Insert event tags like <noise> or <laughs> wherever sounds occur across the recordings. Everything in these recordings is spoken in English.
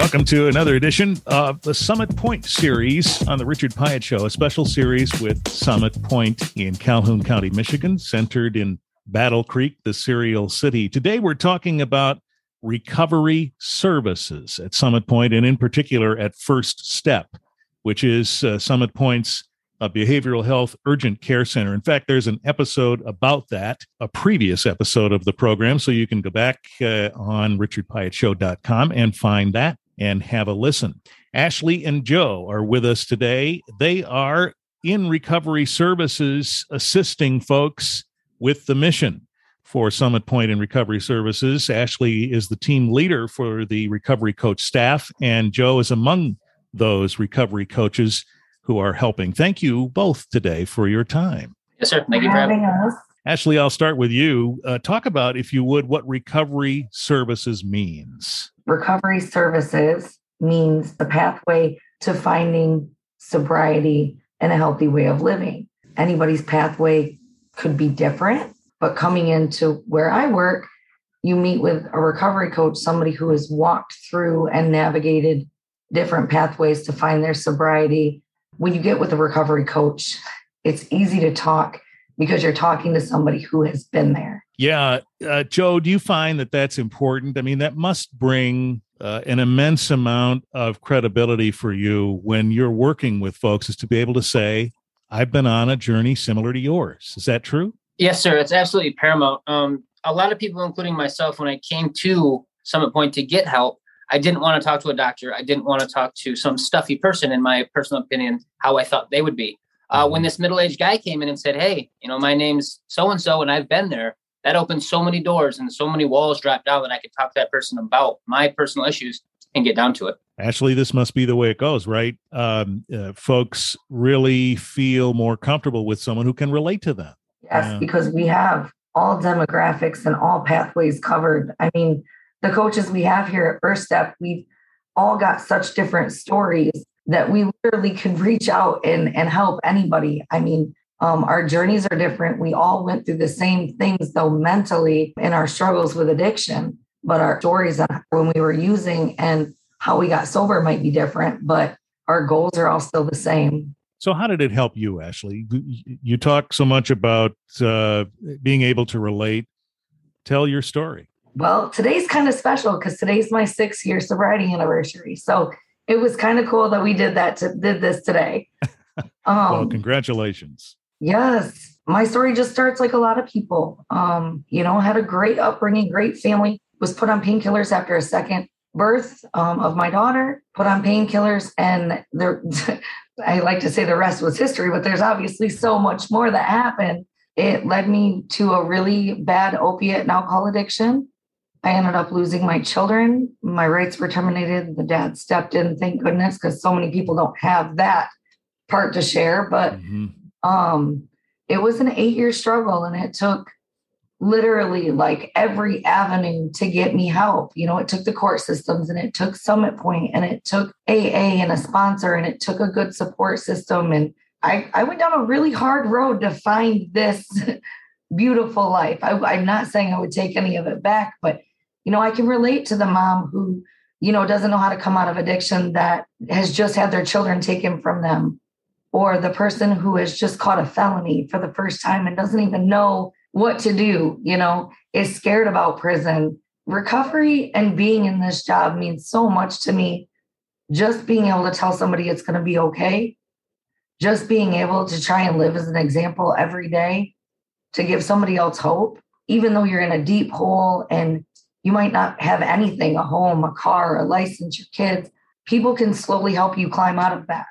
Welcome to another edition of the Summit Pointe series on the Richard Pyatt Show, a special series with Summit Pointe in Calhoun County, Michigan, centered in Battle Creek, the cereal city. Today we're talking about recovery services at Summit Pointe, and in particular at First Step, which is uh, Summit Pointe's a behavioral health urgent care center. In fact, there's an episode about that, a previous episode of the program. So you can go back uh, on richardpyattshow.com and find that and have a listen. Ashley and Joe are with us today. They are in recovery services assisting folks with the mission for Summit Pointe and Recovery Services. Ashley is the team leader for the recovery coach staff, and Joe is among those recovery coaches who are helping. Thank you both today for your time. Yes, sir. Thank you for having us. Ashley, I'll start with you. Uh, talk about, if you would, what recovery services means. Recovery services means the pathway to finding sobriety and a healthy way of living. Anybody's pathway could be different, but coming into where I work, you meet with a recovery coach, somebody who has walked through and navigated different pathways to find their sobriety when you get with a recovery coach, it's easy to talk because you're talking to somebody who has been there. Yeah. Uh, Joe, do you find that that's important? I mean, that must bring uh, an immense amount of credibility for you when you're working with folks is to be able to say, I've been on a journey similar to yours. Is that true? Yes, sir. It's absolutely paramount. Um, a lot of people, including myself, when I came to Summit Pointe to get help, I didn't want to talk to a doctor. I didn't want to talk to some stuffy person, in my personal opinion, how I thought they would be. Uh, when this middle aged guy came in and said, Hey, you know, my name's so and so, and I've been there, that opened so many doors and so many walls dropped down that I could talk to that person about my personal issues and get down to it. Ashley, this must be the way it goes, right? Um, uh, folks really feel more comfortable with someone who can relate to them. Yes, because we have all demographics and all pathways covered. I mean, the coaches we have here at First Step, we've all got such different stories that we literally could reach out and, and help anybody. I mean, um, our journeys are different. We all went through the same things, though, mentally in our struggles with addiction, but our stories when we were using and how we got sober might be different, but our goals are all still the same. So, how did it help you, Ashley? You talk so much about uh, being able to relate. Tell your story. Well, today's kind of special because today's my six year sobriety anniversary. So it was kind of cool that we did that to, did this today. <laughs> Um, well, congratulations. Yes, my story just starts like a lot of people. Um, you know, had a great upbringing, great family. Was put on painkillers after a second birth um, of my daughter. Put on painkillers, and there. <laughs> I like to say the rest was history, but there's obviously so much more that happened. It led me to a really bad opiate and alcohol addiction. I ended up losing my children. My rights were terminated. The dad stepped in, thank goodness, because so many people don't have that part to share. But mm-hmm. um, it was an eight year struggle and it took literally like every avenue to get me help. You know, it took the court systems and it took Summit Pointe and it took AA and a sponsor and it took a good support system. And I, I went down a really hard road to find this <laughs> beautiful life. I, I'm not saying I would take any of it back, but you know, I can relate to the mom who, you know, doesn't know how to come out of addiction that has just had their children taken from them, or the person who has just caught a felony for the first time and doesn't even know what to do, you know, is scared about prison. Recovery and being in this job means so much to me. Just being able to tell somebody it's going to be okay, just being able to try and live as an example every day to give somebody else hope, even though you're in a deep hole and you might not have anything a home, a car, a license, your kids. People can slowly help you climb out of that.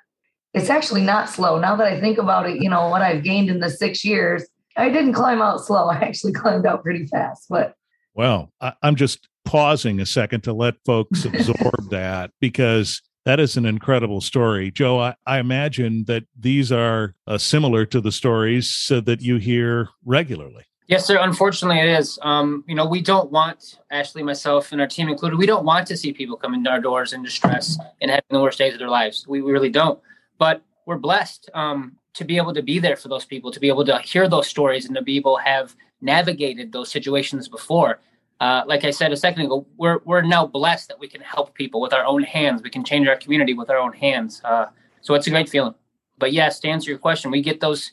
It's actually not slow. Now that I think about it, you know, what I've gained in the six years, I didn't climb out slow. <laughs> I actually climbed out pretty fast. But well, I, am just pausing a second to let folks <laughs> absorb that because that is an incredible story. Joe, I, I imagine that these are uh, similar to the stories uh, that you hear regularly. Yes, sir. Unfortunately, it is. Um, you know, we don't want Ashley, myself, and our team included. We don't want to see people come into our doors in distress and having the worst days of their lives. We, we really don't. But we're blessed um, to be able to be there for those people, to be able to hear those stories, and to be able to have navigated those situations before. uh, like I said a second ago, we're we're now blessed that we can help people with our own hands. We can change our community with our own hands. Uh, so it's a great feeling. But yes, to answer your question, we get those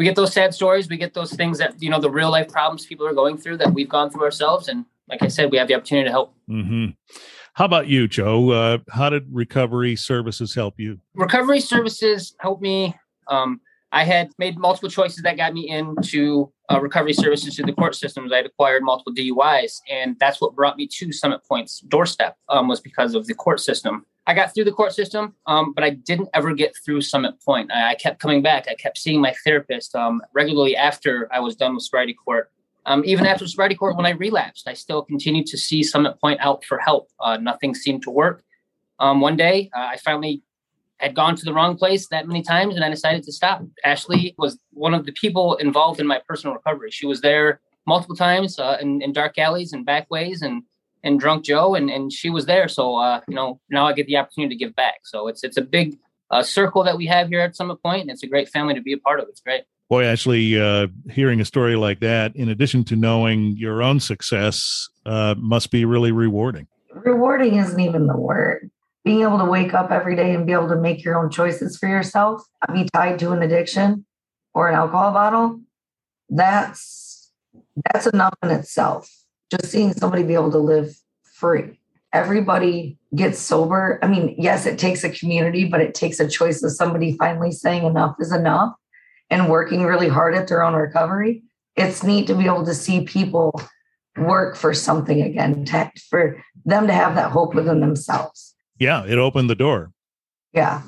we get those sad stories. We get those things that you know the real life problems people are going through that we've gone through ourselves. And like I said, we have the opportunity to help. Mm-hmm. How about you, Joe? Uh, how did recovery services help you? Recovery services helped me. Um, I had made multiple choices that got me into uh, recovery services through the court systems. I had acquired multiple DUIs, and that's what brought me to Summit Pointe's doorstep. Um, was because of the court system. I got through the court system, um, but I didn't ever get through Summit Pointe. I, I kept coming back. I kept seeing my therapist um, regularly after I was done with sobriety court. Um, even after sobriety court, when I relapsed, I still continued to see Summit Pointe out for help. Uh, nothing seemed to work. Um, one day, uh, I finally had gone to the wrong place that many times, and I decided to stop. Ashley was one of the people involved in my personal recovery. She was there multiple times uh, in, in dark alleys and back ways, and and drunk Joe, and and she was there. So uh, you know, now I get the opportunity to give back. So it's it's a big uh, circle that we have here at Summit Pointe, and it's a great family to be a part of. It's great. Boy, Ashley, uh, hearing a story like that, in addition to knowing your own success, uh, must be really rewarding. Rewarding isn't even the word. Being able to wake up every day and be able to make your own choices for yourself, be tied to an addiction or an alcohol bottle, that's that's enough in itself just seeing somebody be able to live free. Everybody gets sober. I mean, yes, it takes a community, but it takes a choice of somebody finally saying enough is enough and working really hard at their own recovery. It's neat to be able to see people work for something again, for them to have that hope within themselves. Yeah, it opened the door. Yeah.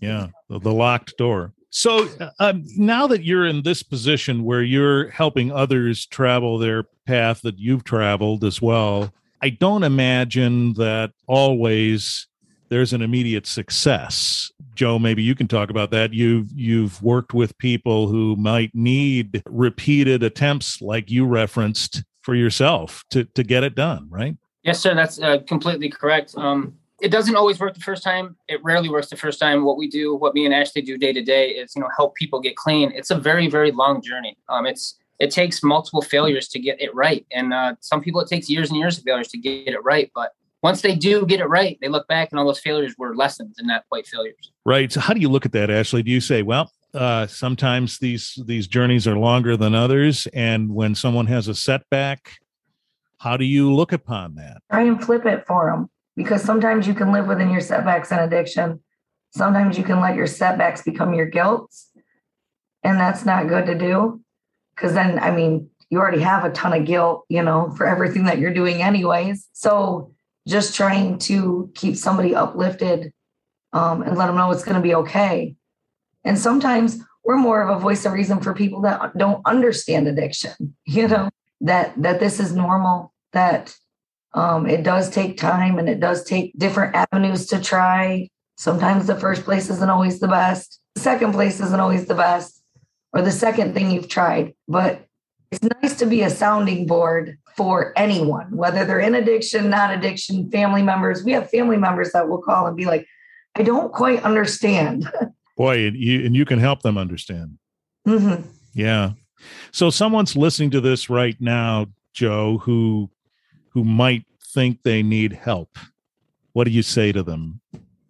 Yeah, the, the locked door. So uh, um, now that you're in this position where you're helping others travel their path that you've traveled as well, I don't imagine that always there's an immediate success. Joe, maybe you can talk about that. You've you've worked with people who might need repeated attempts, like you referenced, for yourself to to get it done, right? Yes, sir. That's uh, completely correct. Um, it doesn't always work the first time. It rarely works the first time. What we do, what me and Ashley do day to day, is you know help people get clean. It's a very very long journey. Um, it's it takes multiple failures to get it right, and uh, some people it takes years and years of failures to get it right. But once they do get it right, they look back and all those failures were lessons and not quite failures. Right. So how do you look at that, Ashley? Do you say, well, uh, sometimes these these journeys are longer than others, and when someone has a setback, how do you look upon that? Try and flip it for them because sometimes you can live within your setbacks and addiction. Sometimes you can let your setbacks become your guilt. And that's not good to do. Because then, I mean, you already have a ton of guilt, you know, for everything that you're doing, anyways. So just trying to keep somebody uplifted um, and let them know it's going to be okay. And sometimes we're more of a voice of reason for people that don't understand addiction, <laughs> you know, that that this is normal, that um, it does take time and it does take different avenues to try. Sometimes the first place isn't always the best. The second place isn't always the best, or the second thing you've tried. But it's nice to be a sounding board for anyone, whether they're in addiction, not addiction, family members. We have family members that will call and be like, I don't quite understand. <laughs> Boy, and you, and you can help them understand. Mm-hmm. Yeah. So someone's listening to this right now, Joe, who who might think they need help, what do you say to them?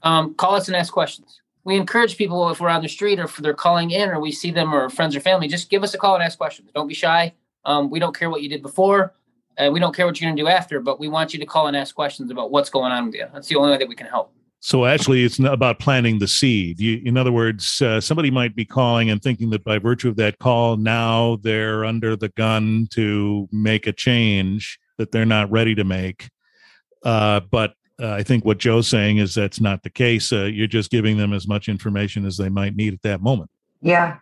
Um, call us and ask questions. We encourage people if we're on the street or if they're calling in or we see them or friends or family, just give us a call and ask questions. Don't be shy. Um, we don't care what you did before. and we don't care what you're going to do after, but we want you to call and ask questions about what's going on with you. That's the only way that we can help. So Ashley, it's not about planting the seed. You, in other words, uh, somebody might be calling and thinking that by virtue of that call, now they're under the gun to make a change that they're not ready to make. Uh, but uh, I think what Joe's saying is that's not the case. Uh, you're just giving them as much information as they might need at that moment. Yeah.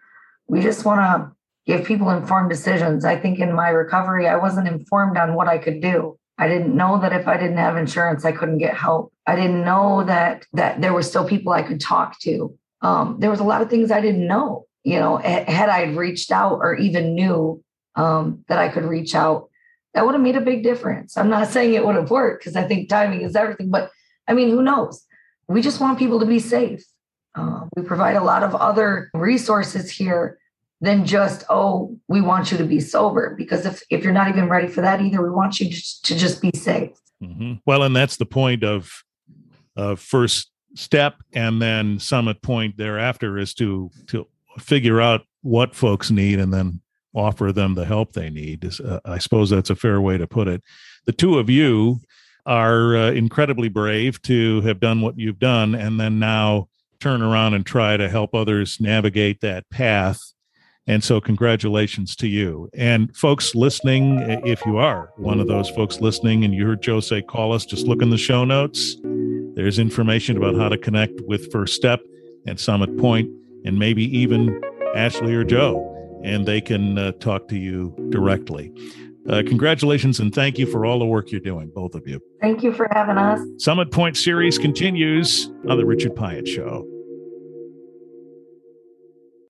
We just want to give people informed decisions. I think in my recovery, I wasn't informed on what I could do. I didn't know that if I didn't have insurance, I couldn't get help. I didn't know that that there were still people I could talk to. Um, there was a lot of things I didn't know. You know, had I reached out or even knew um, that I could reach out, that would have made a big difference. I'm not saying it would have worked because I think timing is everything, but I mean, who knows? We just want people to be safe. Uh, we provide a lot of other resources here than just, oh, we want you to be sober. Because if, if you're not even ready for that either, we want you to, just be safe. Mm-hmm. Well, and that's the point of, of first step and then summit pointe thereafter is to, to figure out what folks need and then offer them the help they need. Uh, I suppose that's a fair way to put it. The two of you are uh, incredibly brave to have done what you've done and then now turn around and try to help others navigate that path. And so, congratulations to you. And folks listening, if you are one of those folks listening and you heard Joe say, call us, just look in the show notes. There's information about how to connect with First Step and Summit Pointe, and maybe even Ashley or Joe, and they can uh, talk to you directly. Uh, congratulations and thank you for all the work you're doing, both of you. Thank you for having us. Summit Pointe series continues on the Richard Pyatt Show.